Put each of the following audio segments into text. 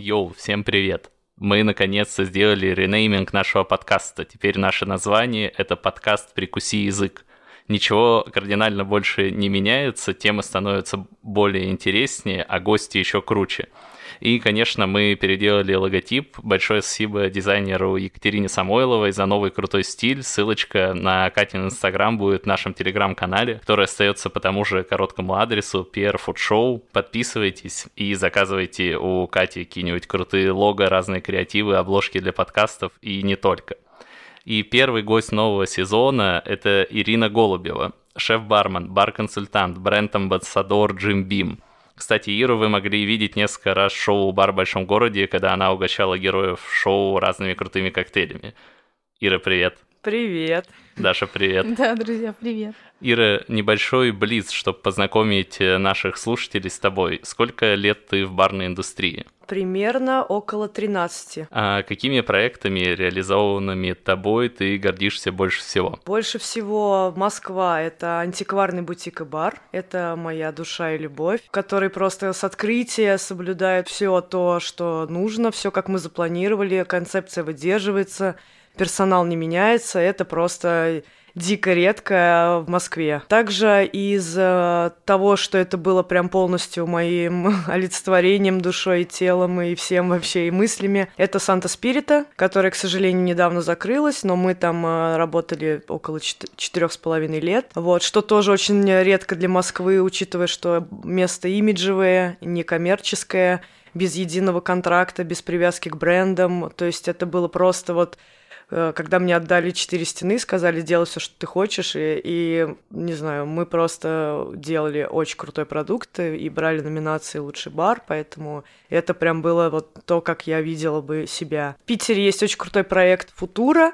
Йоу, всем привет! Мы наконец-то сделали ренейминг нашего подкаста. Теперь наше название — это подкаст «Прикуси язык». Ничего кардинально больше не меняется, темы становятся более интереснее, а гости еще круче — и, конечно, мы переделали логотип. Большое спасибо дизайнеру Екатерине Самойловой за новый крутой стиль. Ссылочка на Катин Инстаграм будет в нашем Телеграм-канале, который остается по тому же короткому адресу PR Food Show. Подписывайтесь и заказывайте у Кати какие-нибудь крутые лого, разные креативы, обложки для подкастов и не только. И первый гость нового сезона — это Ирина Голубева, шеф-бармен, бар-консультант, бренд-амбассадор Джим Бим — кстати, Иру вы могли видеть несколько раз в шоу «Бар в большом городе», когда она угощала героев шоу разными крутыми коктейлями. Ира, привет. Привет. Даша, привет. Да, друзья, привет. Ира, небольшой близ, чтобы познакомить э, наших слушателей с тобой. Сколько лет ты в барной индустрии? Примерно около 13. А какими проектами, реализованными тобой, ты гордишься больше всего? Больше всего Москва — это антикварный бутик и бар. Это моя душа и любовь, который просто с открытия соблюдает все то, что нужно, все как мы запланировали, концепция выдерживается, персонал не меняется. Это просто дико редко в Москве. Также из э, того, что это было прям полностью моим олицетворением, душой и телом, и всем вообще и мыслями, это Санта Спирита, которая, к сожалению, недавно закрылась, но мы там э, работали около четырех с половиной лет. Вот, что тоже очень редко для Москвы, учитывая, что место имиджевое, некоммерческое, без единого контракта, без привязки к брендам. То есть это было просто вот когда мне отдали четыре стены, сказали, делай все, что ты хочешь, и, и, не знаю, мы просто делали очень крутой продукт и брали номинации «Лучший бар», поэтому это прям было вот то, как я видела бы себя. В Питере есть очень крутой проект «Футура»,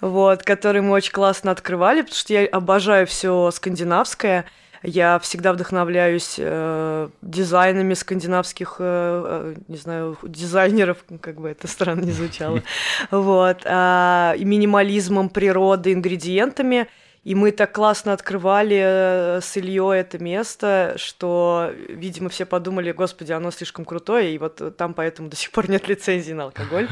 вот, который мы очень классно открывали, потому что я обожаю все скандинавское, я всегда вдохновляюсь э, дизайнами скандинавских, э, э, не знаю, дизайнеров, как бы это странно не звучало, вот, э, и минимализмом природы, ингредиентами. И мы так классно открывали э, с Ильей это место, что, видимо, все подумали, господи, оно слишком крутое, и вот там поэтому до сих пор нет лицензии на алкоголь.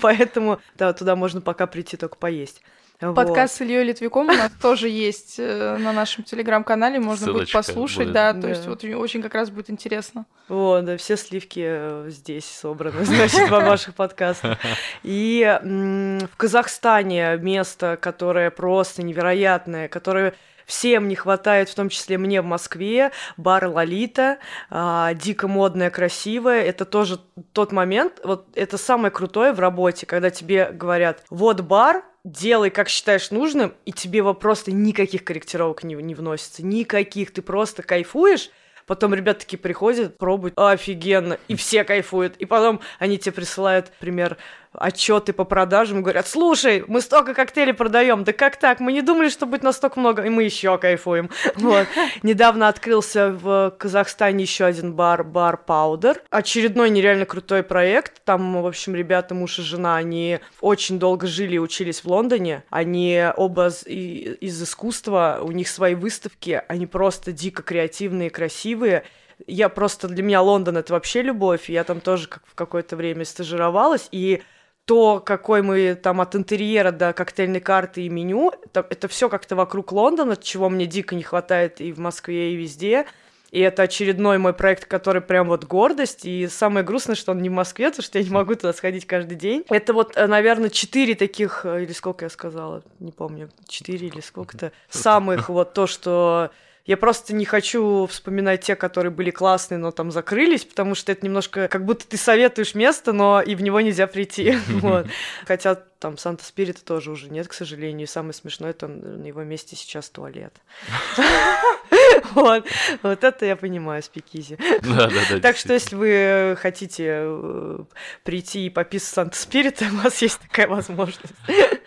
Поэтому да, туда можно пока прийти только поесть. Подкаст вот. с Ильей Литвиком у нас тоже есть э, на нашем телеграм-канале, можно Ссылочка будет послушать, будет. да, то да. есть вот очень как раз будет интересно. Вот, да, все сливки э, здесь собраны, значит, во ваших подкастах. И в Казахстане место, которое просто невероятное, которое всем не хватает, в том числе мне в Москве, бар Лолита, а, дико модная, красивая. Это тоже тот момент, вот это самое крутое в работе, когда тебе говорят, вот бар, делай, как считаешь нужным, и тебе просто никаких корректировок не, не вносится, никаких, ты просто кайфуешь, Потом ребята такие приходят, пробуют, офигенно, и все кайфуют. И потом они тебе присылают, например, отчеты по продажам, говорят, слушай, мы столько коктейлей продаем, да как так? Мы не думали, что будет настолько много, и мы еще кайфуем. Вот. Недавно открылся в Казахстане еще один бар, бар Powder. Очередной нереально крутой проект. Там, в общем, ребята, муж и жена, они очень долго жили и учились в Лондоне. Они оба из искусства, у них свои выставки, они просто дико креативные, красивые я просто для меня Лондон это вообще любовь. Я там тоже как в какое-то время стажировалась, и то, какой мы там от интерьера до коктейльной карты и меню, это, это все как-то вокруг Лондона, чего мне дико не хватает и в Москве, и везде. И это очередной мой проект, который прям вот гордость. И самое грустное, что он не в Москве, потому что я не могу туда сходить каждый день. Это вот, э, наверное, четыре таких, э, или сколько я сказала, не помню, четыре или сколько-то, самых вот то, что я просто не хочу вспоминать те, которые были классные, но там закрылись, потому что это немножко как будто ты советуешь место, но и в него нельзя прийти. Вот. Хотя там Санта Спирита тоже уже нет, к сожалению. И самое смешное, это на его месте сейчас туалет. Вот. вот это я понимаю, спикизи. Да, да, да. Так что, если вы хотите э, прийти и пописать Санта Спирита, у вас есть такая возможность.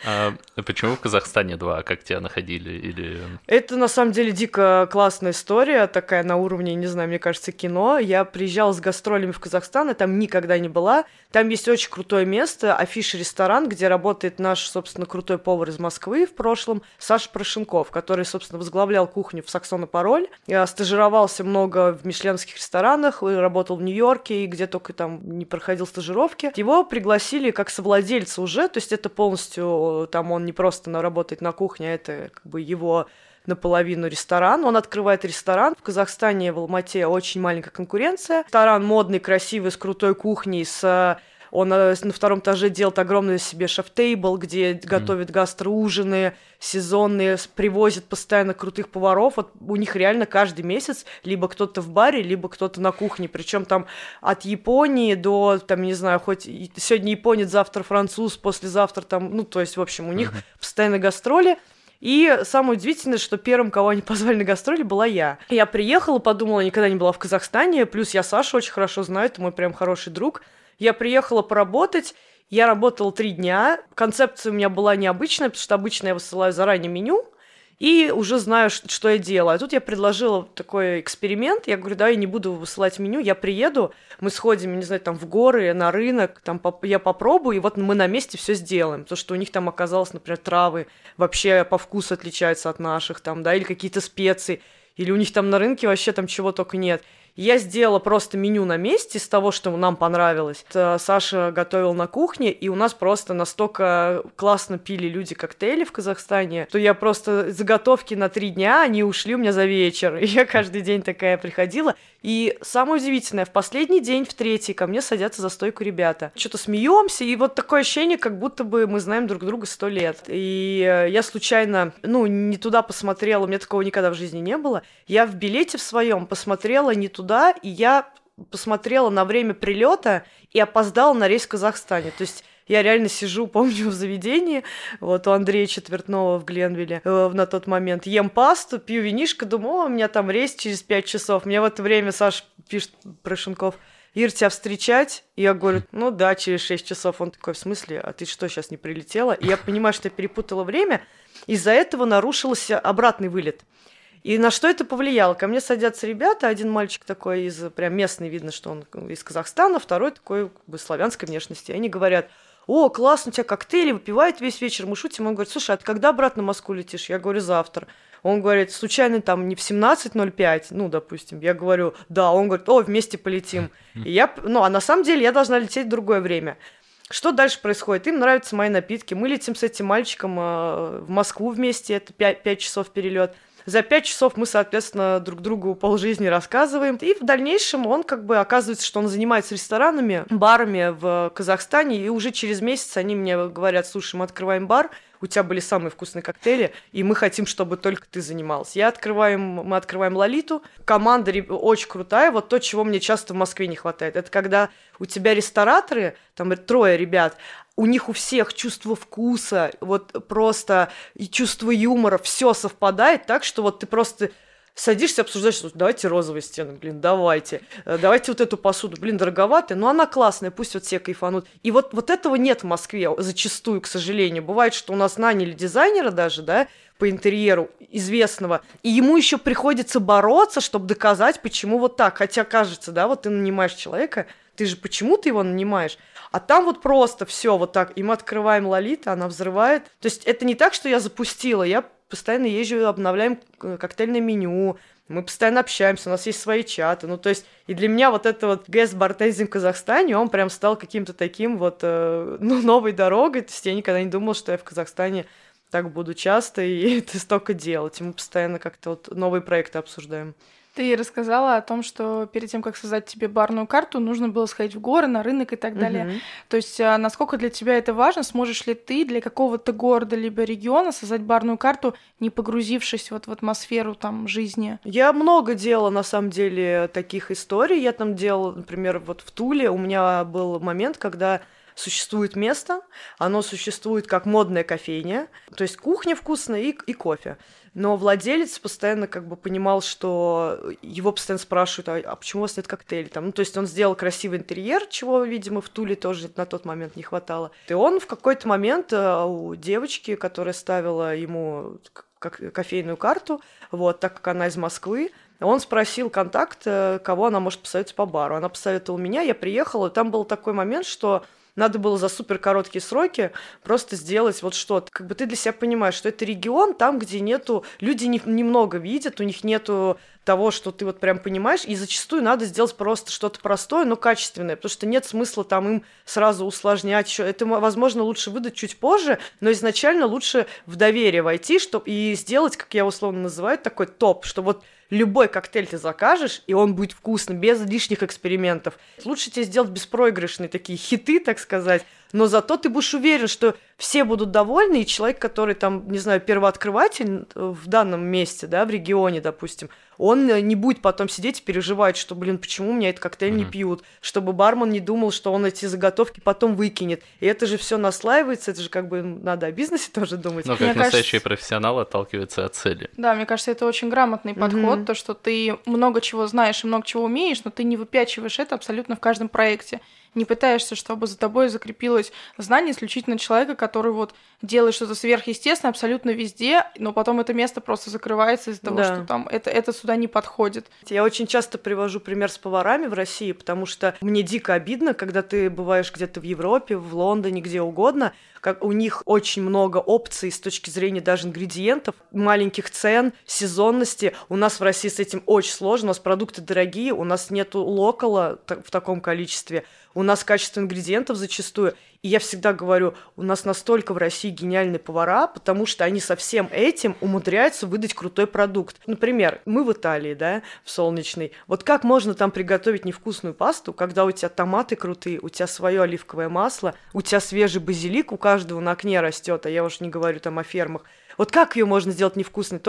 А почему в Казахстане два? Как тебя находили? Или... Это на самом деле дико классная история, такая на уровне, не знаю, мне кажется, кино. Я приезжала с гастролями в Казахстан, и там никогда не была. Там есть очень крутое место, афиш ресторан, где работает наш, собственно, крутой повар из Москвы в прошлом, Саша Порошенков, который, собственно, возглавлял кухню в Саксона Пароль. Я стажировался много в мишленских ресторанах, работал в Нью-Йорке и где только там не проходил стажировки. Его пригласили как совладельца уже, то есть это полностью, там он не просто работает на кухне, а это как бы его наполовину ресторан. Он открывает ресторан. В Казахстане, в Алмате очень маленькая конкуренция. Ресторан модный, красивый, с крутой кухней, с он э, на втором этаже делает огромный себе шеф-тейбл, где mm. готовит гастроужины сезонные, привозит постоянно крутых поваров. Вот у них реально каждый месяц либо кто-то в баре, либо кто-то на кухне. Причем там от Японии до, там, не знаю, хоть сегодня японец, завтра француз, послезавтра там, ну, то есть, в общем, у них mm-hmm. постоянно гастроли. И самое удивительное, что первым, кого они позвали на гастроли, была я. Я приехала, подумала, никогда не была в Казахстане, плюс я Сашу очень хорошо знаю, это мой прям хороший друг. Я приехала поработать, я работала три дня. Концепция у меня была необычная, потому что обычно я высылаю заранее меню, и уже знаю, что я делаю. А тут я предложила такой эксперимент. Я говорю, да, я не буду высылать меню, я приеду, мы сходим, не знаю, там в горы, на рынок, там я попробую, и вот мы на месте все сделаем. Потому что у них там оказалось, например, травы вообще по вкусу отличаются от наших, там, да, или какие-то специи. Или у них там на рынке вообще там чего только нет. Я сделала просто меню на месте из того, что нам понравилось. Это Саша готовил на кухне, и у нас просто настолько классно пили люди коктейли в Казахстане, что я просто заготовки на три дня, они ушли у меня за вечер. И я каждый день такая приходила. И самое удивительное, в последний день, в третий, ко мне садятся за стойку ребята. Что-то смеемся, и вот такое ощущение, как будто бы мы знаем друг друга сто лет. И э, я случайно, ну, не туда посмотрела, у меня такого никогда в жизни не было. Я в билете в своем посмотрела не туда, и я посмотрела на время прилета и опоздала на рейс в Казахстане. То есть я реально сижу, помню, в заведении, вот у Андрея Четвертного в Гленвилле э, на тот момент, ем пасту, пью винишко, думаю, у меня там рейс через пять часов. Мне в это время Саш пишет Прошенков, Ир, тебя встречать? И я говорю, ну да, через 6 часов. Он такой, в смысле, а ты что, сейчас не прилетела? И я понимаю, что я перепутала время. Из-за этого нарушился обратный вылет. И на что это повлияло? Ко мне садятся ребята, один мальчик такой из, прям местный, видно, что он из Казахстана, второй такой как бы славянской внешности. И они говорят, о, классно, у тебя коктейли, выпивает весь вечер, мы шутим. Он говорит, слушай, а ты когда обратно в Москву летишь? Я говорю, завтра. Он говорит, случайно там не в 17.05, ну, допустим. Я говорю, да. Он говорит, о, вместе полетим. И я, ну, а на самом деле я должна лететь в другое время. Что дальше происходит? Им нравятся мои напитки. Мы летим с этим мальчиком э, в Москву вместе, это 5, 5 часов перелет. За пять часов мы, соответственно, друг другу полжизни рассказываем. И в дальнейшем он как бы оказывается, что он занимается ресторанами, барами в Казахстане. И уже через месяц они мне говорят, слушай, мы открываем бар, у тебя были самые вкусные коктейли, и мы хотим, чтобы только ты занимался. Я открываю, мы открываем Лолиту, команда очень крутая, вот то, чего мне часто в Москве не хватает. Это когда у тебя рестораторы, там трое ребят, у них у всех чувство вкуса, вот просто и чувство юмора, все совпадает так, что вот ты просто садишься, обсуждаешь, что давайте розовые стены, блин, давайте, э, давайте вот эту посуду, блин, дороговатая, но она классная, пусть вот все кайфанут. И вот, вот этого нет в Москве зачастую, к сожалению. Бывает, что у нас наняли дизайнера даже, да, по интерьеру известного, и ему еще приходится бороться, чтобы доказать, почему вот так. Хотя кажется, да, вот ты нанимаешь человека, ты же почему ты его нанимаешь? А там вот просто все вот так. И мы открываем Лолита, она взрывает. То есть это не так, что я запустила. Я постоянно езжу, обновляем э, коктейльное меню, мы постоянно общаемся, у нас есть свои чаты. Ну, то есть, и для меня вот это вот гест бартендинг в Казахстане, он прям стал каким-то таким вот, э, ну, новой дорогой. То есть, я никогда не думала, что я в Казахстане так буду часто и это столько делать. И мы постоянно как-то вот новые проекты обсуждаем. Ты рассказала о том, что перед тем, как создать тебе барную карту, нужно было сходить в горы, на рынок и так далее. Угу. То есть, а, насколько для тебя это важно? Сможешь ли ты для какого-то города либо региона создать барную карту, не погрузившись вот в атмосферу там жизни? Я много делала, на самом деле, таких историй. Я там делала, например, вот в Туле у меня был момент, когда существует место, оно существует как модная кофейня, то есть кухня вкусная и, и кофе. Но владелец постоянно как бы понимал, что его постоянно спрашивают, а, а почему у вас нет коктейлей? Там, ну, то есть он сделал красивый интерьер, чего, видимо, в Туле тоже на тот момент не хватало. И он в какой-то момент э, у девочки, которая ставила ему кофейную карту, вот, так как она из Москвы, он спросил контакт, э, кого она может посоветовать по бару. Она посоветовала меня, я приехала, и там был такой момент, что надо было за супер короткие сроки просто сделать вот что-то. Как бы ты для себя понимаешь, что это регион там, где нету, люди не, немного видят, у них нету того, что ты вот прям понимаешь, и зачастую надо сделать просто что-то простое, но качественное, потому что нет смысла там им сразу усложнять. Это, возможно, лучше выдать чуть позже, но изначально лучше в доверие войти, чтобы и сделать, как я условно называю, такой топ, что вот любой коктейль ты закажешь, и он будет вкусным, без лишних экспериментов. Лучше тебе сделать беспроигрышные такие хиты, так сказать, но зато ты будешь уверен, что все будут довольны, и человек, который там, не знаю, первооткрыватель в данном месте, да, в регионе, допустим, он э, не будет потом сидеть и переживать, что, блин, почему у меня этот коктейль mm-hmm. не пьют, чтобы бармен не думал, что он эти заготовки потом выкинет. И это же все наслаивается, это же как бы надо о бизнесе тоже думать. Ну, как мне настоящий кажется... профессионал отталкивается от цели. Да, мне кажется, это очень грамотный подход, mm-hmm. то, что ты много чего знаешь и много чего умеешь, но ты не выпячиваешь это абсолютно в каждом проекте не пытаешься, чтобы за тобой закрепилось знание исключительно человека, который вот делает что-то сверхъестественное абсолютно везде, но потом это место просто закрывается из-за того, да. что там это, это сюда не подходит. Я очень часто привожу пример с поварами в России, потому что мне дико обидно, когда ты бываешь где-то в Европе, в Лондоне, где угодно, как у них очень много опций с точки зрения даже ингредиентов, маленьких цен, сезонности. У нас в России с этим очень сложно, у нас продукты дорогие, у нас нету локала в таком количестве у нас качество ингредиентов зачастую. И я всегда говорю, у нас настолько в России гениальные повара, потому что они со всем этим умудряются выдать крутой продукт. Например, мы в Италии, да, в Солнечной. Вот как можно там приготовить невкусную пасту, когда у тебя томаты крутые, у тебя свое оливковое масло, у тебя свежий базилик, у каждого на окне растет, а я уж не говорю там о фермах. Вот как ее можно сделать невкусной?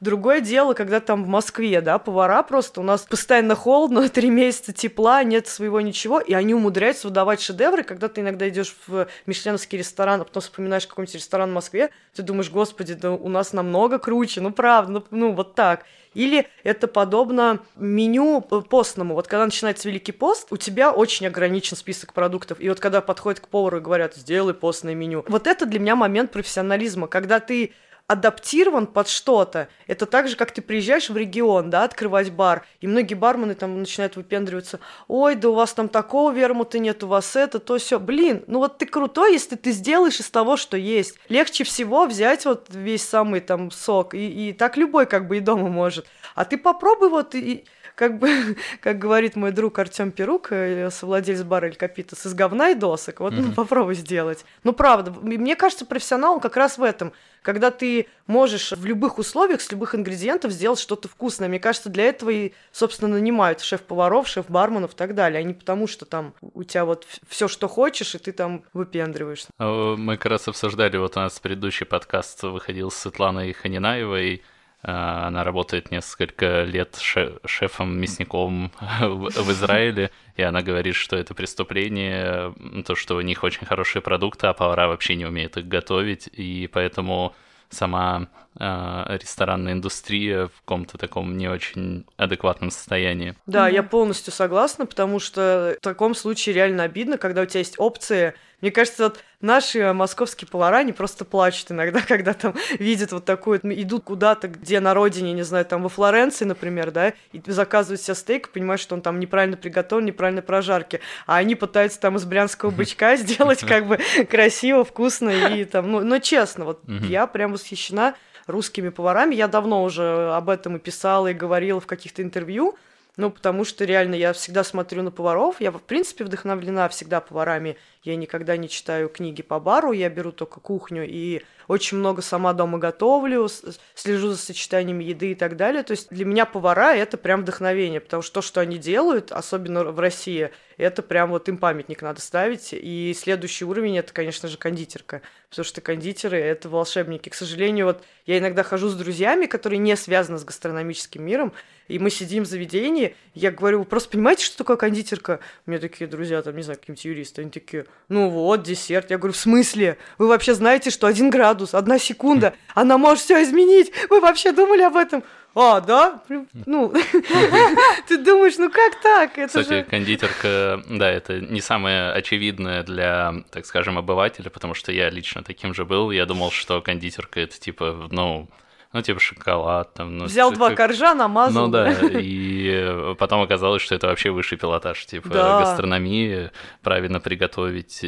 Другое дело, когда там в Москве, да, повара просто, у нас постоянно холодно, три месяца тепла, нет своего ничего, и они умудряются выдавать шедевры, когда ты иногда идешь в мишленовский ресторан, а потом вспоминаешь какой-нибудь ресторан в Москве, ты думаешь, господи, да у нас намного круче, ну правда, ну, ну вот так. Или это подобно меню постному. Вот когда начинается Великий пост, у тебя очень ограничен список продуктов. И вот когда подходят к повару и говорят, сделай постное меню. Вот это для меня момент профессионализма, когда ты адаптирован под что-то. Это так же, как ты приезжаешь в регион, да, открывать бар, и многие бармены там начинают выпендриваться. Ой, да у вас там такого вермута нет, у вас это, то все. Блин, ну вот ты крутой, если ты сделаешь из того, что есть. Легче всего взять вот весь самый там сок, и, и так любой как бы и дома может. А ты попробуй вот и как бы, как говорит мой друг Артем Перук, э, совладелец бара Эль Капитас, из говна и досок. Вот mm-hmm. ну, попробуй сделать. Ну, правда, мне кажется, профессионал как раз в этом. Когда ты можешь в любых условиях, с любых ингредиентов сделать что-то вкусное. Мне кажется, для этого и, собственно, нанимают шеф-поваров, шеф-барменов и так далее, а не потому, что там у тебя вот все, что хочешь, и ты там выпендриваешься. А, мы как раз обсуждали, вот у нас предыдущий подкаст выходил с Светланой Ханинаевой, она работает несколько лет шефом мясником в Израиле, и она говорит, что это преступление, то, что у них очень хорошие продукты, а повара вообще не умеют их готовить, и поэтому сама ресторанная индустрия в каком-то таком не очень адекватном состоянии. Да, я полностью согласна, потому что в таком случае реально обидно, когда у тебя есть опции. Мне кажется, вот наши московские повара, они просто плачут иногда, когда там видят вот такую, идут куда-то, где на родине, не знаю, там во Флоренции, например, да, и заказывают себе стейк, понимаешь, что он там неправильно приготовлен, неправильно прожарки, а они пытаются там из брянского бычка сделать как бы красиво, вкусно и там, ну, но честно, вот я прям восхищена русскими поварами. Я давно уже об этом и писала, и говорила в каких-то интервью, ну, потому что реально я всегда смотрю на поваров. Я, в принципе, вдохновлена всегда поварами. Я никогда не читаю книги по бару, я беру только кухню и очень много сама дома готовлю, слежу за сочетаниями еды и так далее. То есть для меня повара это прям вдохновение, потому что то, что они делают, особенно в России, это прям вот им памятник надо ставить. И следующий уровень это, конечно же, кондитерка, потому что кондитеры это волшебники. К сожалению, вот я иногда хожу с друзьями, которые не связаны с гастрономическим миром, и мы сидим в заведении, я говорю, вы просто понимаете, что такое кондитерка? У меня такие друзья, там, не знаю, какие-нибудь юристы, они такие, ну вот, десерт. Я говорю, в смысле? Вы вообще знаете, что один градус, одна секунда, она может все изменить? Вы вообще думали об этом? А, да? Ну, ты думаешь, ну как так? Это Кстати, же... кондитерка, да, это не самое очевидное для, так скажем, обывателя, потому что я лично таким же был. Я думал, что кондитерка это типа, ну, Ну, типа шоколад там. Ну, Взял два коржа, намазал. Ну да, и потом оказалось, что это вообще высший пилотаж, типа да. гастрономии, правильно приготовить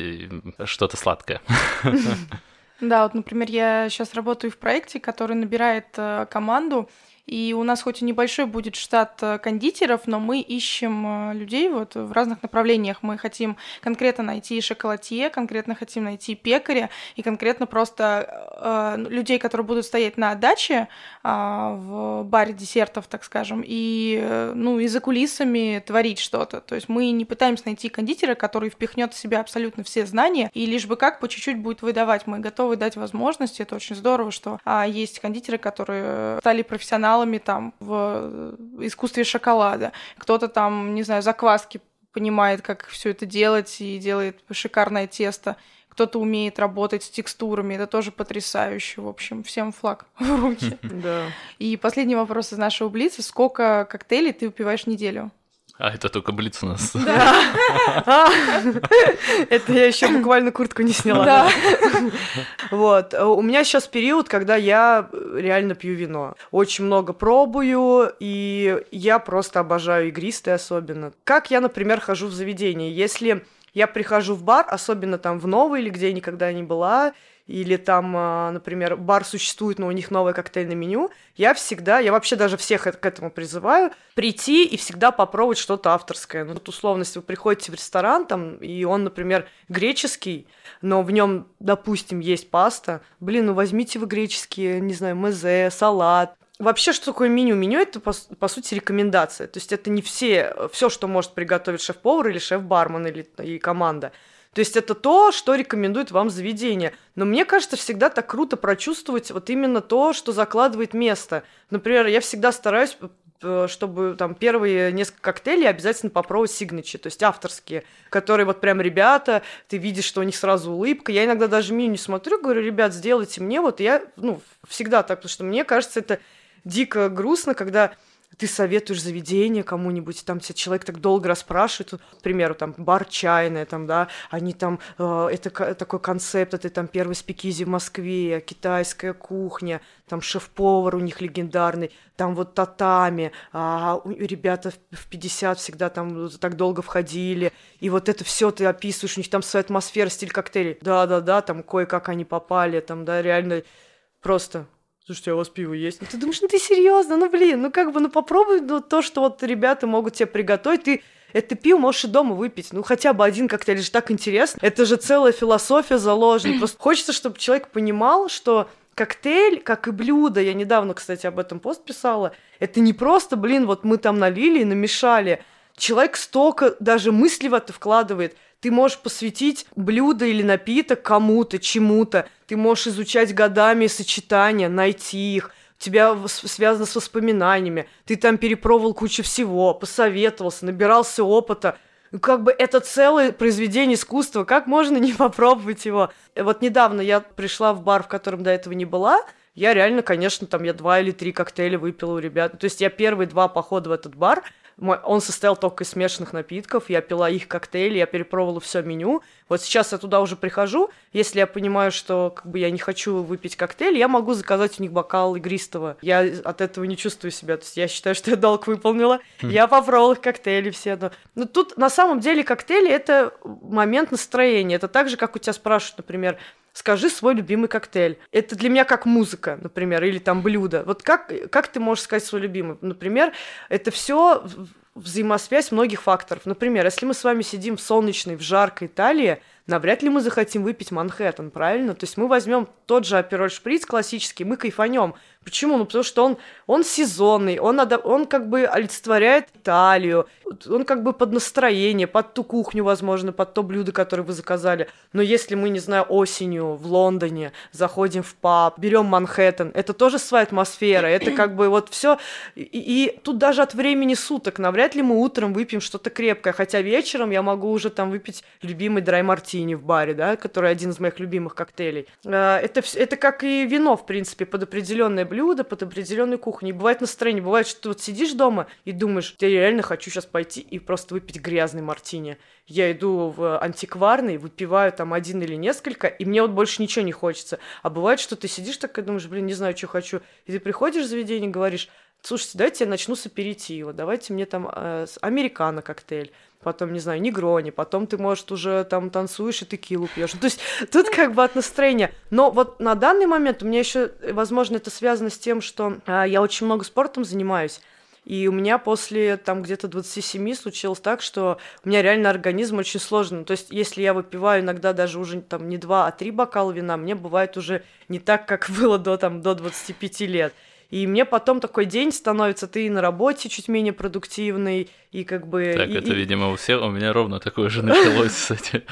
что-то сладкое. Да, вот, например, я сейчас работаю в проекте, который набирает э, команду и у нас хоть и небольшой будет штат э, кондитеров, но мы ищем э, людей вот в разных направлениях. Мы хотим конкретно найти шоколадье, конкретно хотим найти пекаря и конкретно просто э, людей, которые будут стоять на даче э, в баре десертов, так скажем, и, э, ну, и за кулисами творить что-то. То есть мы не пытаемся найти кондитера, который впихнет в себя абсолютно все знания и лишь бы как по чуть-чуть будет выдавать. Мы готовы дать возможности. Это очень здорово, что а, есть кондитеры, которые стали профессионалами профессионалами там в э, искусстве шоколада. Кто-то там, не знаю, закваски понимает, как все это делать и делает шикарное тесто. Кто-то умеет работать с текстурами, это тоже потрясающе. В общем, всем флаг в руки. Да. И последний вопрос из нашего блица. Сколько коктейлей ты выпиваешь в неделю? А это только блиц у нас. Да. Это я еще буквально куртку не сняла. Да. Вот. У меня сейчас период, когда я реально пью вино. Очень много пробую, и я просто обожаю игристые особенно. Как я, например, хожу в заведение. Если я прихожу в бар, особенно там в новый или где я никогда не была, или там, а, например, бар существует, но у них новое коктейльное меню, я всегда, я вообще даже всех к этому призываю, прийти и всегда попробовать что-то авторское. Ну, вот условно, если вы приходите в ресторан, там, и он, например, греческий, но в нем, допустим, есть паста, блин, ну возьмите вы греческие, не знаю, мезе, салат, Вообще, что такое меню? Меню это, по, по сути, рекомендация. То есть это не все, все, что может приготовить шеф-повар или шеф-бармен или и команда. То есть это то, что рекомендует вам заведение. Но мне кажется, всегда так круто прочувствовать вот именно то, что закладывает место. Например, я всегда стараюсь э, чтобы там первые несколько коктейлей обязательно попробовать сигначи, то есть авторские, которые вот прям ребята, ты видишь, что у них сразу улыбка. Я иногда даже меню смотрю, говорю, ребят, сделайте мне, вот я, ну, всегда так, потому что мне кажется, это дико грустно, когда ты советуешь заведение кому-нибудь, там тебя человек так долго расспрашивает, к примеру, там, бар чайная, там, да, они там, э, это такой концепт, это там первый спикизи в Москве, китайская кухня, там шеф-повар у них легендарный, там вот татами, а ребята в 50 всегда там так долго входили, и вот это все ты описываешь, у них там своя атмосфера, стиль коктейлей, да-да-да, там кое-как они попали, там, да, реально просто слушайте, а у вас пиво есть? Ну, ты думаешь, ну ты серьезно, ну блин, ну как бы, ну попробуй ну, то, что вот ребята могут тебе приготовить, ты это пиво можешь и дома выпить. Ну, хотя бы один это же так интересно. Это же целая философия заложена. Просто хочется, чтобы человек понимал, что коктейль, как и блюдо, я недавно, кстати, об этом пост писала, это не просто, блин, вот мы там налили и намешали. Человек столько даже мысли в это вкладывает – ты можешь посвятить блюдо или напиток кому-то, чему-то. Ты можешь изучать годами сочетания, найти их. У тебя связано с воспоминаниями. Ты там перепробовал кучу всего, посоветовался, набирался опыта. Ну, как бы это целое произведение искусства. Как можно не попробовать его? Вот недавно я пришла в бар, в котором до этого не была, я реально, конечно, там я два или три коктейля выпила у ребят. То есть я первые два похода в этот бар он состоял только из смешанных напитков, я пила их коктейли, я перепробовала все меню. Вот сейчас я туда уже прихожу, если я понимаю, что как бы я не хочу выпить коктейль, я могу заказать у них бокал игристого. Я от этого не чувствую себя, то есть я считаю, что я долг выполнила. Хм. Я попробовала их коктейли все. Но... но тут на самом деле коктейли — это момент настроения. Это так же, как у тебя спрашивают, например, скажи свой любимый коктейль. Это для меня как музыка, например, или там блюдо. Вот как, как ты можешь сказать свой любимый? Например, это все взаимосвязь многих факторов. Например, если мы с вами сидим в солнечной, в жаркой Италии, навряд ли мы захотим выпить Манхэттен, правильно? То есть мы возьмем тот же апероль шприц классический, мы кайфанем. Почему? Ну, потому что он, он сезонный, он, он как бы олицетворяет Италию, он как бы под настроение, под ту кухню, возможно, под то блюдо, которое вы заказали. Но если мы, не знаю, осенью в Лондоне заходим в паб, берем Манхэттен, это тоже своя атмосфера, это как бы вот все. И, и тут даже от времени суток навряд ли мы утром выпьем что-то крепкое, хотя вечером я могу уже там выпить любимый драй мартини мартини в баре, да, который один из моих любимых коктейлей. Э, это, это как и вино, в принципе, под определенное блюдо, под определенную кухню. И бывает настроение, бывает, что ты вот сидишь дома и думаешь, я реально хочу сейчас пойти и просто выпить грязный мартини. Я иду в антикварный, выпиваю там один или несколько, и мне вот больше ничего не хочется. А бывает, что ты сидишь так и думаешь, блин, не знаю, что хочу. И ты приходишь в заведение и говоришь, слушайте, давайте я начну с аперитива, давайте мне там э, американо коктейль, потом, не знаю, негрони, потом ты, может, уже там танцуешь и текилу пьешь. То есть тут как бы от настроения. Но вот на данный момент у меня еще, возможно, это связано с тем, что э, я очень много спортом занимаюсь, и у меня после там где-то 27 случилось так, что у меня реально организм очень сложный. То есть если я выпиваю иногда даже уже там не два, а три бокала вина, мне бывает уже не так, как было до, там, до 25 лет. И мне потом такой день становится, ты и на работе чуть менее продуктивный, и как бы... Так, и, это, и... видимо, у всех, у меня ровно такое же началось, кстати,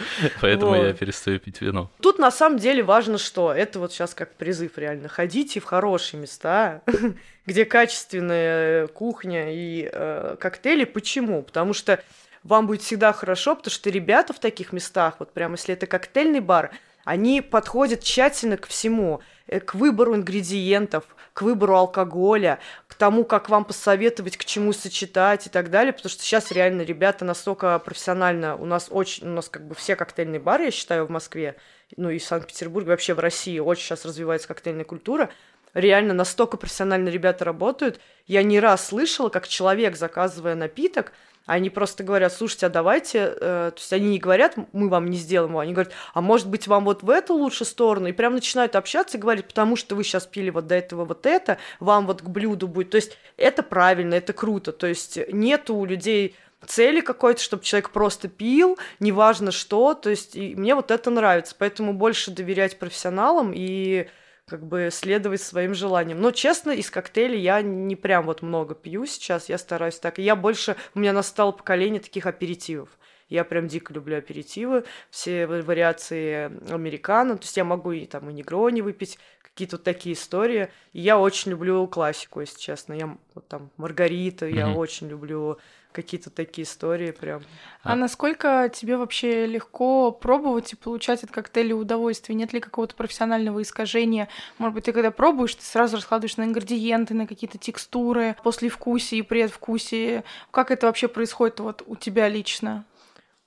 поэтому я перестаю пить вино. Тут на самом деле важно что? Это вот сейчас как призыв реально. Ходите в хорошие места, где качественная кухня и э, коктейли. Почему? Потому что вам будет всегда хорошо, потому что ребята в таких местах, вот прямо если это коктейльный бар, они подходят тщательно к всему, э, к выбору ингредиентов, к выбору алкоголя, к тому, как вам посоветовать, к чему сочетать и так далее, потому что сейчас реально ребята настолько профессионально, у нас очень, у нас как бы все коктейльные бары, я считаю, в Москве, ну и в Санкт-Петербурге, вообще в России очень сейчас развивается коктейльная культура, реально настолько профессионально ребята работают. Я не раз слышала, как человек, заказывая напиток, они просто говорят, слушайте, а давайте, э, то есть они не говорят, мы вам не сделаем они говорят, а может быть вам вот в эту лучше сторону, и прям начинают общаться и говорить, потому что вы сейчас пили вот до этого вот это, вам вот к блюду будет, то есть это правильно, это круто, то есть нету у людей цели какой-то, чтобы человек просто пил, неважно что, то есть и мне вот это нравится, поэтому больше доверять профессионалам и как бы следовать своим желаниям. Но, честно, из коктейлей я не прям вот много пью сейчас, я стараюсь так. Я больше, у меня настало поколение таких аперитивов. Я прям дико люблю аперитивы, все вариации американо. То есть я могу и там и негрони выпить, какие-то вот такие истории. И я очень люблю классику, если честно. Я вот там Маргарита, mm-hmm. я очень люблю какие-то такие истории прям. А, а насколько тебе вообще легко пробовать и получать от коктейля удовольствие? Нет ли какого-то профессионального искажения? Может быть, ты когда пробуешь, ты сразу раскладываешь на ингредиенты, на какие-то текстуры, после вкусия и предвкусия. Как это вообще происходит вот у тебя лично?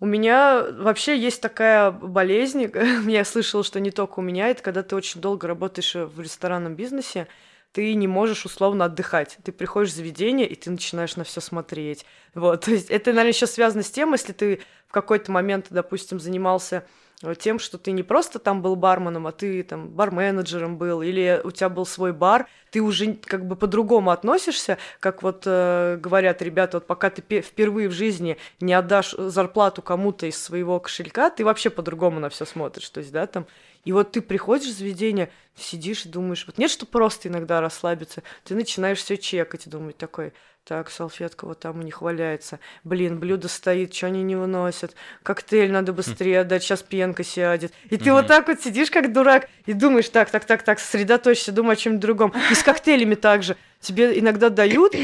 У меня вообще есть такая болезнь, я слышала, что не только у меня, это когда ты очень долго работаешь в ресторанном бизнесе, ты не можешь условно отдыхать. Ты приходишь в заведение, и ты начинаешь на все смотреть. Вот, то есть это, наверное, еще связано с тем, если ты в какой-то момент, допустим, занимался э, тем, что ты не просто там был барменом, а ты там бар-менеджером был, или у тебя был свой бар, ты уже как бы по-другому относишься, как вот э, говорят ребята, вот пока ты впервые в жизни не отдашь зарплату кому-то из своего кошелька, ты вообще по-другому на все смотришь, то есть, да, там и вот ты приходишь в заведение, сидишь и думаешь, вот нет, что просто иногда расслабиться, ты начинаешь все чекать и думать такой, так, салфетка вот там у них валяется. Блин, блюдо стоит, что они не выносят? Коктейль надо быстрее отдать, сейчас пенка сядет. И ты вот так вот сидишь, как дурак, и думаешь, так, так, так, так, сосредоточься, думай о чем-нибудь другом. И с коктейлями также. Тебе иногда дают,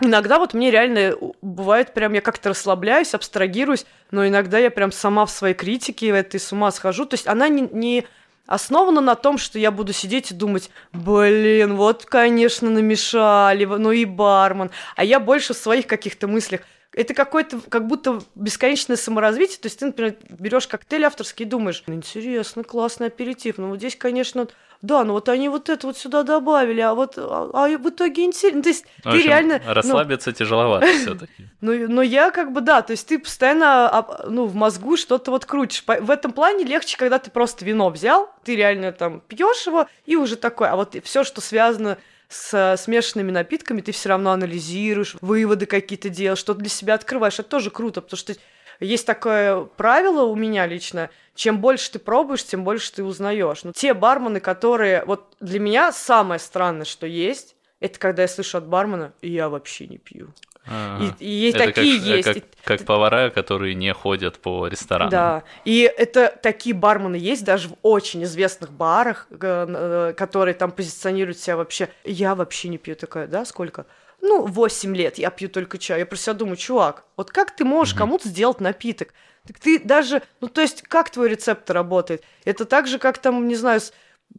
Иногда вот мне реально бывает прям я как-то расслабляюсь, абстрагируюсь, но иногда я прям сама в своей критике в этой с ума схожу. То есть она не, не основана на том, что я буду сидеть и думать, блин, вот, конечно, намешали, ну и бармен. А я больше в своих каких-то мыслях. Это какое-то как будто бесконечное саморазвитие. То есть ты, например, берешь коктейль авторский и думаешь, интересно, классный аперитив. Но вот здесь, конечно, да, ну вот они вот это вот сюда добавили, а вот а, а в итоге интересно. То есть в общем, ты реально... Расслабиться ну, тяжеловато все таки Ну, но я как бы, да, то есть ты постоянно ну, в мозгу что-то вот крутишь. В этом плане легче, когда ты просто вино взял, ты реально там пьешь его, и уже такой, а вот все, что связано с смешанными напитками, ты все равно анализируешь, выводы какие-то делаешь, что-то для себя открываешь. Это тоже круто, потому что есть такое правило у меня лично, чем больше ты пробуешь, тем больше ты узнаешь. Но те бармены, которые... Вот для меня самое странное, что есть, это когда я слышу от бармена, я вообще не пью. А-а-а. И, и это такие как, есть. Как, как повара, которые не ходят по ресторанам. Да. И это такие бармены есть даже в очень известных барах, э, которые там позиционируют себя вообще. Я вообще не пью такая, да, сколько? Ну, 8 лет я пью только чай. Я про себя думаю, чувак, вот как ты можешь mm-hmm. кому-то сделать напиток? Так ты даже, ну то есть как твой рецепт работает? Это так же, как там, не знаю,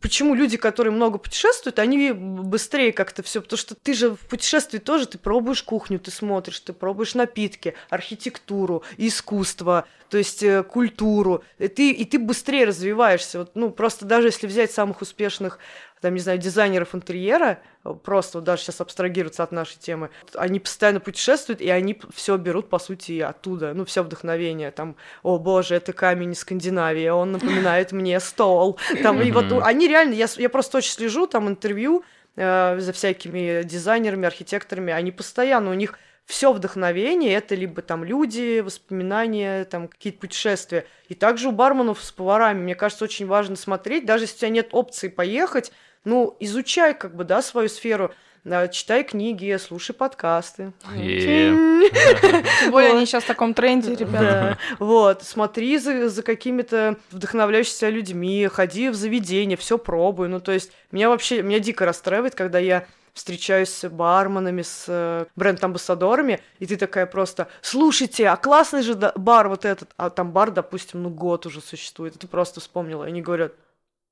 почему люди, которые много путешествуют, они быстрее как-то все, потому что ты же в путешествии тоже, ты пробуешь кухню, ты смотришь, ты пробуешь напитки, архитектуру, искусство, то есть э, культуру, и ты, и ты быстрее развиваешься. Вот, ну, просто даже если взять самых успешных там, не знаю, дизайнеров интерьера, э, просто вот даже сейчас абстрагироваться от нашей темы, они постоянно путешествуют, и они все берут, по сути, оттуда, ну, все вдохновение, там, о боже, это камень из Скандинавии, он напоминает мне стол, там, и вот они реально, я, я просто очень слежу, там, интервью э, за всякими дизайнерами, архитекторами, они постоянно, у них все вдохновение это либо там люди, воспоминания, там какие-то путешествия. И также у барменов с поварами, мне кажется, очень важно смотреть, даже если у тебя нет опции поехать, ну, изучай как бы, да, свою сферу, читай книги, слушай подкасты. Тем более они сейчас в таком тренде, ребята. Вот, смотри за, за какими-то вдохновляющимися людьми, ходи в заведение, все пробуй. Ну, то есть, меня вообще, меня дико расстраивает, когда я встречаюсь с барменами, с э, бренд-амбассадорами, и ты такая просто, слушайте, а классный же бар вот этот, а там бар, допустим, ну год уже существует, и ты просто вспомнила, и они говорят,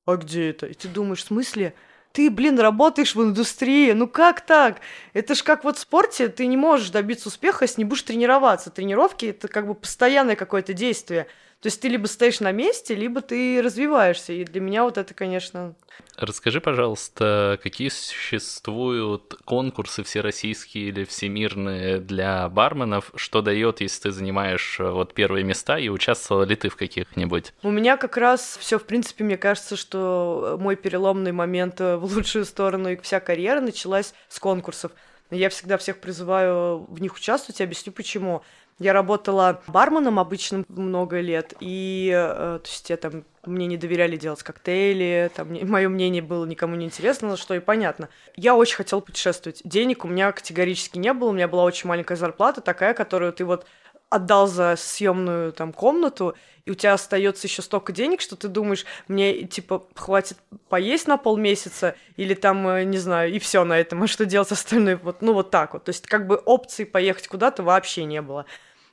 а где это? И ты думаешь, в смысле? Ты, блин, работаешь в индустрии, ну как так? Это ж как вот в спорте, ты не можешь добиться успеха, если не будешь тренироваться. Тренировки — это как бы постоянное какое-то действие. То есть ты либо стоишь на месте, либо ты развиваешься. И для меня вот это, конечно... Расскажи, пожалуйста, какие существуют конкурсы всероссийские или всемирные для барменов? Что дает, если ты занимаешь э, вот первые места и участвовала ли ты в каких-нибудь? У меня как раз все, в принципе, мне кажется, что мой переломный момент э, в лучшую сторону и вся карьера началась с конкурсов. Я всегда всех призываю в них участвовать и объясню почему. Я работала барменом обычным много лет, и э, то есть я там мне не доверяли делать коктейли, там мое мнение было никому не интересно, что и понятно. Я очень хотела путешествовать. Денег у меня категорически не было, у меня была очень маленькая зарплата, такая, которую ты вот отдал за съемную там комнату, и у тебя остается еще столько денег, что ты думаешь, мне типа хватит поесть на полмесяца, или там, э, не знаю, и все на этом, а что делать остальное? Вот, ну вот так вот. То есть как бы опции поехать куда-то вообще не было.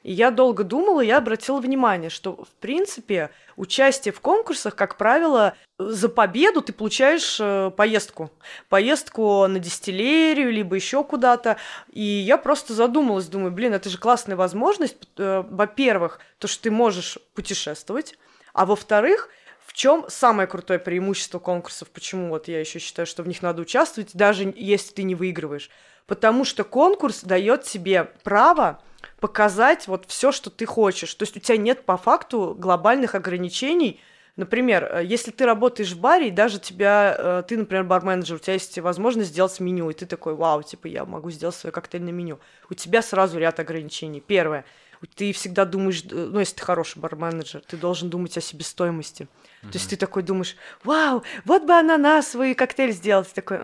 И я долго думала, я обратила внимание, что, в принципе, участие в конкурсах, как правило, за победу ты получаешь э, поездку. Поездку на дистиллерию, либо еще куда-то. И я просто задумалась, думаю, блин, это же классная возможность. Э, во-первых, то, что ты можешь путешествовать. А во-вторых, в чем самое крутое преимущество конкурсов? Почему вот я еще считаю, что в них надо участвовать, даже если ты не выигрываешь? Потому что конкурс дает тебе право показать вот все, что ты хочешь. То есть у тебя нет по факту глобальных ограничений. Например, э, если ты работаешь в баре, и даже тебя, э, ты, например, барменеджер, у тебя есть возможность сделать меню, и ты такой, вау, типа, я могу сделать свое коктейльное меню. У тебя сразу ряд ограничений. Первое, ты всегда думаешь, ну, если ты хороший барменеджер, ты должен думать о себестоимости. Mm-hmm. То есть ты такой думаешь, вау, вот бы ананасовый коктейль сделать. Ты такой,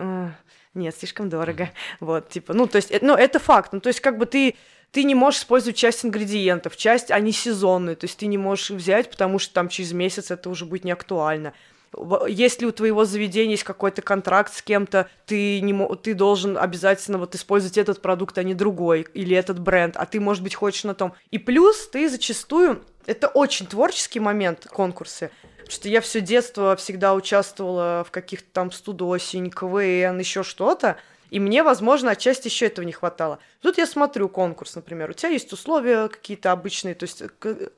нет, слишком дорого. Вот, типа, ну, то есть, ну, это факт. Ну, то есть, как бы ты ты не можешь использовать часть ингредиентов, часть, они сезонные, то есть ты не можешь взять, потому что там через месяц это уже будет не актуально. Если у твоего заведения есть какой-то контракт с кем-то, ты, не, ты должен обязательно вот использовать этот продукт, а не другой, или этот бренд, а ты, может быть, хочешь на том. И плюс ты зачастую, это очень творческий момент конкурсы, что я все детство всегда участвовала в каких-то там студосень, КВН, еще что-то, и мне, возможно, отчасти еще этого не хватало. Тут я смотрю конкурс, например, у тебя есть условия какие-то обычные, то есть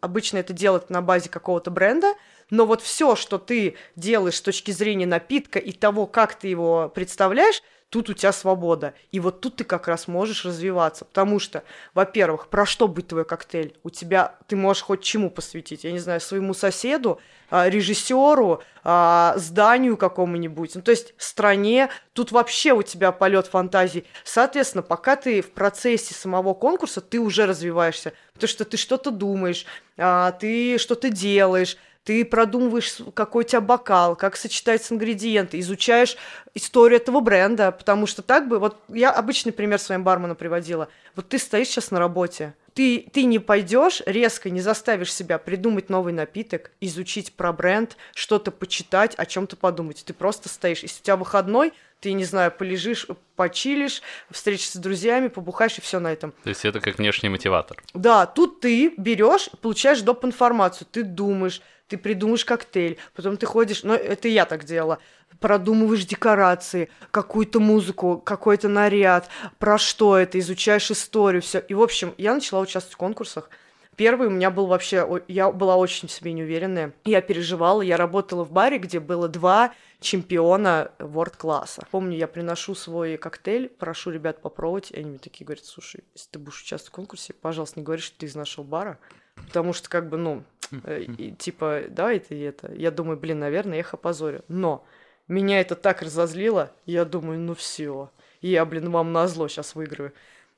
обычно это делать на базе какого-то бренда, но вот все, что ты делаешь с точки зрения напитка и того, как ты его представляешь, тут у тебя свобода. И вот тут ты как раз можешь развиваться. Потому что, во-первых, про что будет твой коктейль? У тебя ты можешь хоть чему посвятить. Я не знаю, своему соседу, а, режиссеру, а, зданию какому-нибудь. Ну, то есть стране. Тут вообще у тебя полет фантазии. Соответственно, пока ты в процессе самого конкурса, ты уже развиваешься. Потому что ты что-то думаешь, а, ты что-то делаешь ты продумываешь, какой у тебя бокал, как сочетаются ингредиенты, изучаешь историю этого бренда, потому что так бы, вот я обычный пример своим бармену приводила. Вот ты стоишь сейчас на работе, ты, ты не пойдешь резко, не заставишь себя придумать новый напиток, изучить про бренд, что-то почитать, о чем-то подумать. Ты просто стоишь. Если у тебя выходной, ты, не знаю, полежишь, почилишь, встретишься с друзьями, побухаешь и все на этом. То есть это как внешний мотиватор. Да, тут ты берешь, получаешь доп. информацию, ты думаешь, ты придумаешь коктейль, потом ты ходишь, ну, это я так делала, продумываешь декорации, какую-то музыку, какой-то наряд, про что это, изучаешь историю, все. И, в общем, я начала участвовать в конкурсах. Первый у меня был вообще... Я была очень в себе неуверенная. Я переживала. Я работала в баре, где было два чемпиона ворд-класса. Помню, я приношу свой коктейль, прошу ребят попробовать, и они мне такие говорят, слушай, если ты будешь участвовать в конкурсе, пожалуйста, не говори, что ты из нашего бара, потому что, как бы, ну, э, и, типа, давай это и это. Я думаю, блин, наверное, я их опозорю. Но меня это так разозлило, я думаю, ну все, я, блин, вам назло сейчас выиграю.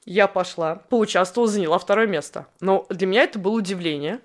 Я пошла, поучаствовала, заняла второе место. Но для меня это было удивление.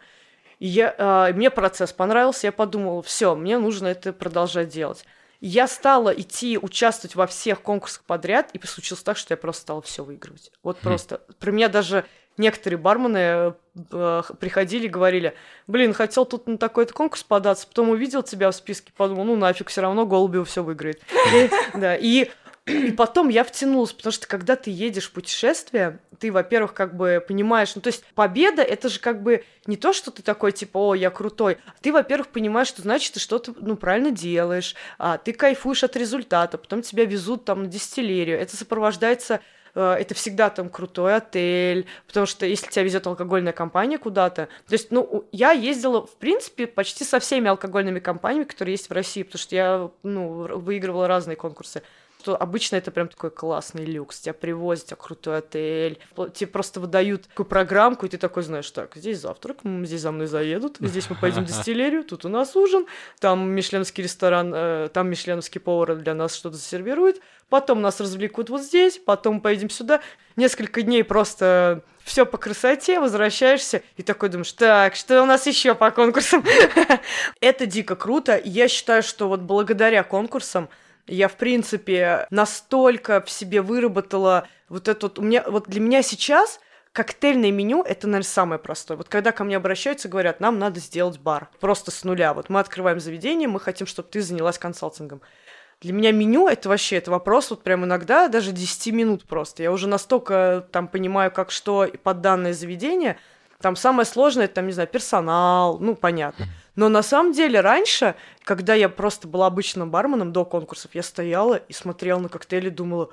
И я, э, мне процесс понравился, я подумала, все, мне нужно это продолжать делать. Я стала идти участвовать во всех конкурсах подряд, и случилось так, что я просто стала все выигрывать. Вот хм. просто. Про меня даже некоторые бармены э, приходили и говорили, блин, хотел тут на такой-то конкурс податься, потом увидел тебя в списке, подумал, ну нафиг, все равно Голубев все выиграет. И, да, и и потом я втянулась, потому что когда ты едешь в путешествие, ты, во-первых, как бы понимаешь, ну то есть победа это же как бы не то, что ты такой типа, о, я крутой, а ты, во-первых, понимаешь, что значит ты что-то ну правильно делаешь, а, ты кайфуешь от результата, потом тебя везут там на дистиллерию, это сопровождается это всегда там крутой отель, потому что если тебя везет алкогольная компания куда-то, то есть, ну, я ездила, в принципе, почти со всеми алкогольными компаниями, которые есть в России, потому что я, ну, выигрывала разные конкурсы что обычно это прям такой классный люкс. Тебя привозят, тебя крутой отель. Тебе просто выдают такую программку, и ты такой знаешь, так, здесь завтрак, здесь за мной заедут, здесь мы поедем в дистиллерию, тут у нас ужин, там мишленовский ресторан, э, там мишленовский повар для нас что-то сервирует, потом нас развлекут вот здесь, потом поедем сюда. Несколько дней просто все по красоте, возвращаешься и такой думаешь, так, что у нас еще по конкурсам? Это дико круто. Я считаю, что вот благодаря конкурсам я, в принципе, настолько в себе выработала вот это вот... У меня, вот для меня сейчас коктейльное меню — это, наверное, самое простое. Вот когда ко мне обращаются, говорят, нам надо сделать бар. Просто с нуля. Вот мы открываем заведение, мы хотим, чтобы ты занялась консалтингом. Для меня меню — это вообще это вопрос вот прям иногда даже 10 минут просто. Я уже настолько там понимаю, как что под данное заведение. Там самое сложное — это, там, не знаю, персонал, ну, понятно. Но на самом деле раньше, когда я просто была обычным барменом до конкурсов, я стояла и смотрела на коктейли, думала,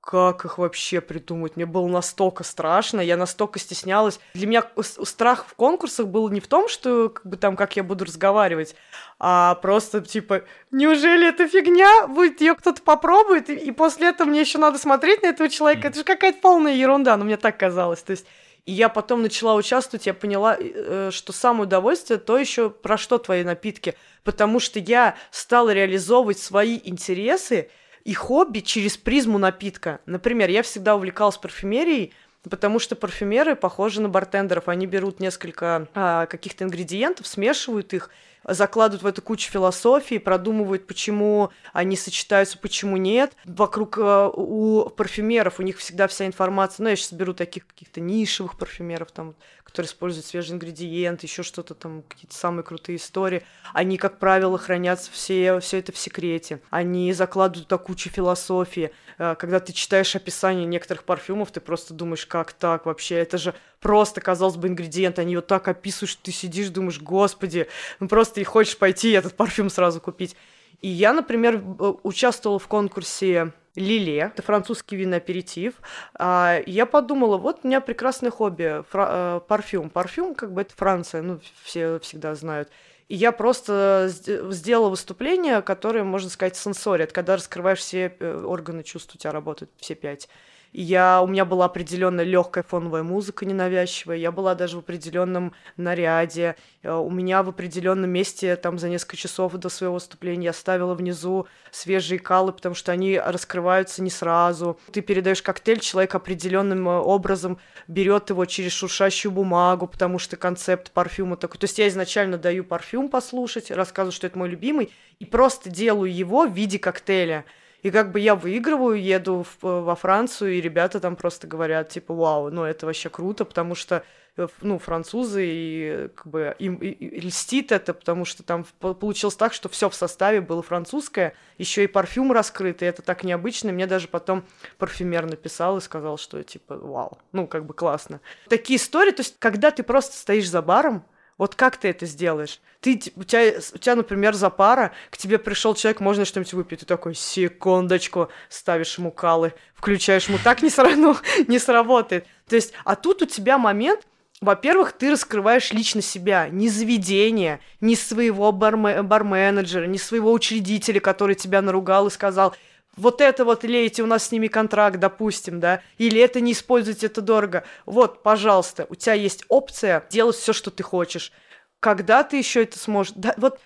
как их вообще придумать? Мне было настолько страшно, я настолько стеснялась. Для меня страх в конкурсах был не в том, что как бы там как я буду разговаривать, а просто типа, неужели это фигня? Будет ее кто-то попробует, и, и после этого мне еще надо смотреть на этого человека. Это же какая-то полная ерунда, но мне так казалось. То есть и я потом начала участвовать, я поняла, э, что самое удовольствие то еще про что твои напитки, потому что я стала реализовывать свои интересы и хобби через призму напитка. Например, я всегда увлекалась парфюмерией, потому что парфюмеры похожи на бартендеров. Они берут несколько а, каких-то ингредиентов, смешивают их, закладывают в эту кучу философии, продумывают, почему они сочетаются, почему нет. Вокруг э, у парфюмеров у них всегда вся информация. Ну, я сейчас беру таких каких-то нишевых парфюмеров, там, которые используют свежий ингредиент, еще что-то там, какие-то самые крутые истории. Они, как правило, хранятся все, все это в секрете. Они закладывают туда кучу философии. Э, когда ты читаешь описание некоторых парфюмов, ты просто думаешь, как так вообще? Это же просто, казалось бы, ингредиент. Они его так описывают, что ты сидишь, думаешь, господи, ну просто и хочешь пойти этот парфюм сразу купить. И я, например, участвовала в конкурсе Лиле, это французский винный аперитив. А, я подумала, вот у меня прекрасное хобби, фра- э, парфюм. Парфюм, как бы это Франция, ну, все всегда знают. И я просто сделала выступление, которое, можно сказать, сенсори. Это когда раскрываешь все э, органы чувств, у тебя работают все пять. Я, у меня была определенная легкая фоновая музыка ненавязчивая, я была даже в определенном наряде, э, у меня в определенном месте там за несколько часов до своего выступления я ставила внизу свежие калы, потому что они раскрываются не сразу. Ты передаешь коктейль, человек определенным э, образом берет его через шуршащую бумагу, потому что концепт парфюма такой. То есть я изначально даю парфюм послушать, рассказываю, что это мой любимый, и просто делаю его в виде коктейля. И как бы я выигрываю, еду в, во Францию, и ребята там просто говорят, типа, вау, ну это вообще круто, потому что э, ну, французы, и как бы им и, и льстит это, потому что там получилось так, что все в составе было французское, еще и парфюм раскрытый, это так необычно. Мне даже потом парфюмер написал и сказал, что типа, вау, ну, как бы классно. Такие истории, то есть, когда ты просто стоишь за баром, вот как ты это сделаешь? Ты, у, тебя, у тебя, например, за пара, к тебе пришел человек, можно что-нибудь выпить. Ты такой, секундочку, ставишь ему калы, включаешь ему. Так не, сравну, не сработает. То есть, а тут у тебя момент, во-первых, ты раскрываешь лично себя, не заведение, не своего барме- барменеджера, не своего учредителя, который тебя наругал и сказал, вот это вот лейте, у нас с ними контракт, допустим, да, или это не используйте, это дорого. Вот, пожалуйста, у тебя есть опция делать все, что ты хочешь. Когда ты еще это сможешь? Да, вот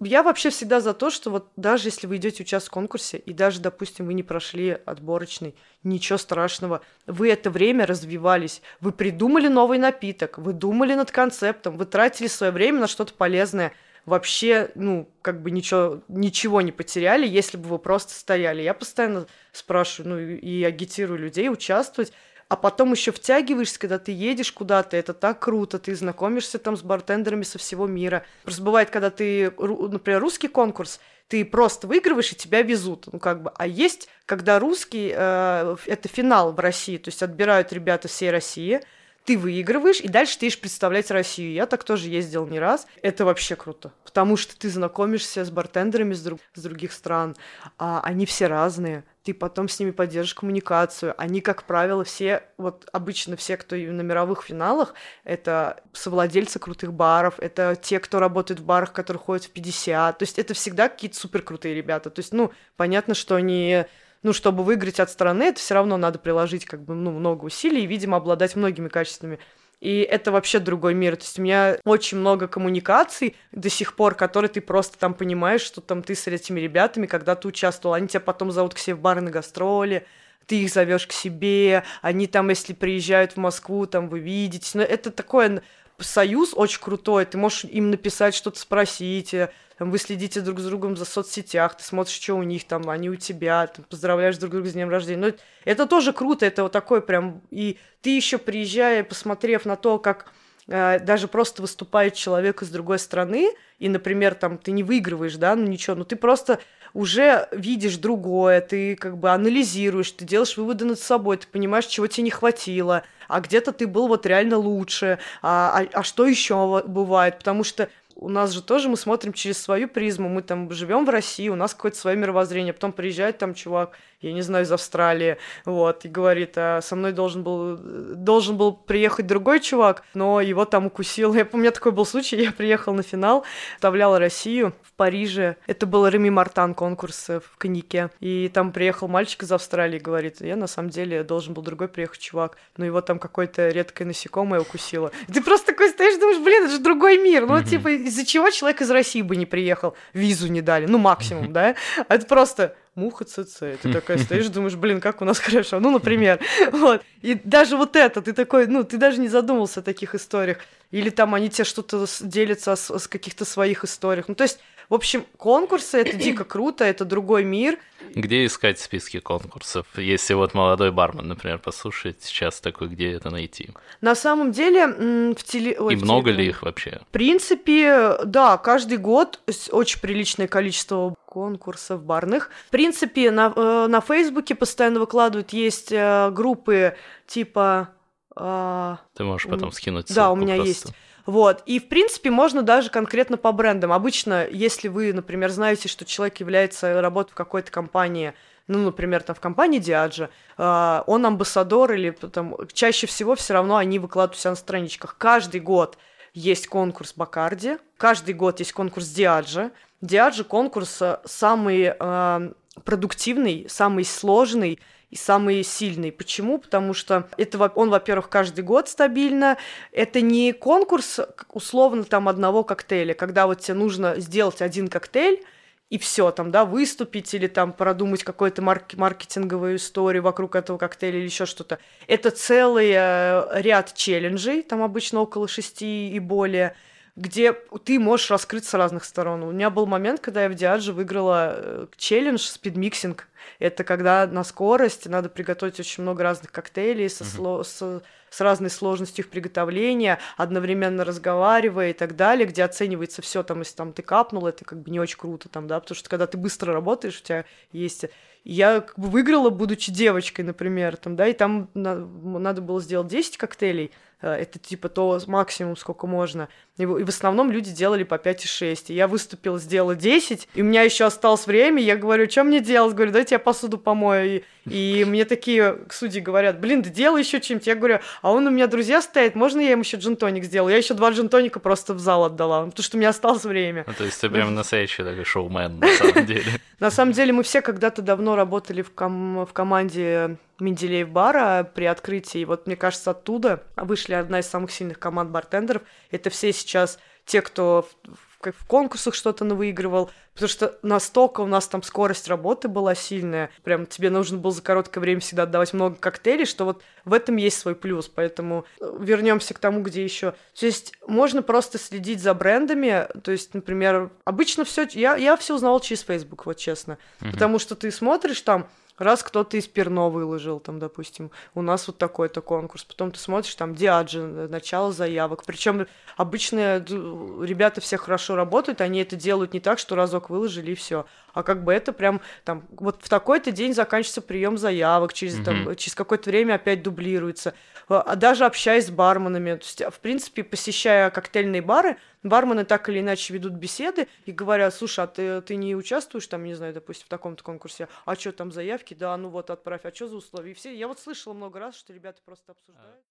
я вообще всегда за то, что вот даже если вы идете участвовать в конкурсе, и даже, допустим, вы не прошли отборочный, ничего страшного, вы это время развивались, вы придумали новый напиток, вы думали над концептом, вы тратили свое время на что-то полезное – вообще, ну, как бы ничего, ничего не потеряли, если бы вы просто стояли. Я постоянно спрашиваю, ну, и агитирую людей участвовать, а потом еще втягиваешься, когда ты едешь куда-то, это так круто, ты знакомишься там с бартендерами со всего мира. Просто бывает, когда ты, например, русский конкурс, ты просто выигрываешь, и тебя везут, ну как бы. А есть, когда русский, э, это финал в России, то есть отбирают ребята всей России, ты выигрываешь, и дальше ты идешь представлять Россию. Я так тоже ездил не раз. Это вообще круто, потому что ты знакомишься с бартендерами с, друг, с других стран, а они все разные. Ты потом с ними поддержишь коммуникацию. Они, как правило, все, вот обычно все, кто на мировых финалах, это совладельцы крутых баров, это те, кто работает в барах, которые ходят в 50. То есть это всегда какие-то супер крутые ребята. То есть, ну, понятно, что они ну, чтобы выиграть от страны, это все равно надо приложить как бы, ну, много усилий и, видимо, обладать многими качествами. И это вообще другой мир. То есть у меня очень много коммуникаций до сих пор, которые ты просто там понимаешь, что там ты с этими ребятами когда ты участвовал. Они тебя потом зовут к себе в бары на гастроли, ты их зовешь к себе, они там, если приезжают в Москву, там вы видитесь. Но это такое союз очень крутой, ты можешь им написать, что-то спросить, э, там, вы следите друг с другом за соцсетях, ты смотришь, что у них там, они у тебя, ты поздравляешь друг друга с днем рождения. Но это, это тоже круто, это вот такой прям... И ты еще приезжая, посмотрев на то, как э, даже просто выступает человек из другой страны, и, например, там ты не выигрываешь, да, ну ничего, но ты просто уже видишь другое, ты как бы анализируешь, ты делаешь выводы над собой, ты понимаешь, чего тебе не хватило, а где-то ты был вот реально лучше, а, а, а что еще бывает, потому что у нас же тоже мы смотрим через свою призму, мы там живем в России, у нас какое-то свое мировоззрение, потом приезжает там чувак, я не знаю, из Австралии, вот, и говорит, а со мной должен был, должен был приехать другой чувак, но его там укусил. Я, у меня такой был случай, я приехал на финал, вставлял Россию в Париже, это был Реми Мартан конкурс в коньяке, и там приехал мальчик из Австралии, говорит, я на самом деле должен был другой приехать чувак, но его там какое-то редкое насекомое укусило. И ты просто такой стоишь, думаешь, блин, это же другой мир, ну, типа, из-за чего человек из России бы не приехал, визу не дали, ну, максимум, да? А это просто муха ЦЦ. Ты такая стоишь, думаешь, блин, как у нас хорошо. Ну, например. Вот. И даже вот это, ты такой, ну, ты даже не задумывался о таких историях. Или там они тебе что-то делятся с каких-то своих историях. Ну, то есть в общем, конкурсы это дико круто, это другой мир. Где искать списки конкурсов? Если вот молодой бармен, например, послушает сейчас такой, где это найти? На самом деле в теле... Ой, И в много теле... ли их вообще? В принципе, да, каждый год очень приличное количество конкурсов барных. В принципе, на, э, на Фейсбуке постоянно выкладывают, есть э, группы типа... Э, Ты можешь потом скинуть Да, у меня просто. есть вот. И, в принципе, можно даже конкретно по брендам. Обычно, если вы, например, знаете, что человек является, работает в какой-то компании, ну, например, там в компании Diageo, э, он амбассадор или там, чаще всего все равно они выкладывают себя на страничках. Каждый год есть конкурс Бакарди, каждый год есть конкурс Diageo. Diageo конкурс э, самый э, продуктивный, самый сложный, и самый сильный. Почему? Потому что это он, во-первых, каждый год стабильно. Это не конкурс условно там одного коктейля, когда вот тебе нужно сделать один коктейль, и все, там, да, выступить или там продумать какую-то марк- маркетинговую историю вокруг этого коктейля или еще что-то. Это целый э, ряд челленджей, там обычно около шести и более. Где ты можешь раскрыться с разных сторон. У меня был момент, когда я в Diageo выиграла э, челлендж speed mixing. Это когда на скорость надо приготовить очень много разных коктейлей со, сло, с, с разной сложностью их приготовления, одновременно разговаривая и так далее, где оценивается все там, если там ты капнул, это как бы не очень круто там, да, потому что когда ты быстро работаешь, у тебя есть я как бы выиграла, будучи девочкой, например, там, да, и там на, надо было сделать 10 коктейлей, Э, это типа то максимум, сколько можно. И, и в основном люди делали по 5 и 6. И я выступила, сделала 10, и у меня еще осталось время, я говорю, что мне делать? Говорю, дайте я посуду помою. И, и мне такие судьи говорят, блин, да делай еще чем-то. Я говорю, а он у меня друзья стоит, можно я им еще джинтоник сделаю? Я еще два джинтоника просто в зал отдала, потому что у меня осталось время. Ну, то есть ты прям настоящий такой шоумен, на самом деле. На самом деле мы все когда-то давно работали в, ком- в команде Менделеев бара при открытии. И вот, мне кажется, оттуда вышли одна из самых сильных команд бартендеров. Это все сейчас те, кто в, в конкурсах что-то выигрывал, потому что настолько у нас там скорость работы была сильная, прям тебе нужно было за короткое время всегда отдавать много коктейлей, что вот в этом есть свой плюс, поэтому э, вернемся к тому, где еще. То есть можно просто следить за брендами, то есть, например, обычно все, я, я все узнавала через Facebook, вот честно, mm-hmm. потому что ты смотришь там, раз кто-то из перно выложил, там, допустим, у нас вот такой-то конкурс, потом ты смотришь, там, Диаджи, начало заявок, причем обычно ребята все хорошо работают, они это делают не так, что разок выложили и все, а как бы это прям, там, вот в такой-то день заканчивается прием заявок, через, mm-hmm. там, через какое-то время опять дублируется, а даже общаясь с барменами, то есть, в принципе, посещая коктейльные бары, бармены так или иначе ведут беседы и говорят, слушай, а ты, ты не участвуешь там, не знаю, допустим, в таком-то конкурсе, а что там заявки, да, ну вот отправь, а что за условия, и все. Я вот слышала много раз, что ребята просто обсуждают.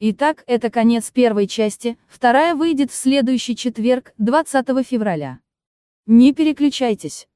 Итак, это конец первой части, вторая выйдет в следующий четверг, 20 февраля. Не переключайтесь.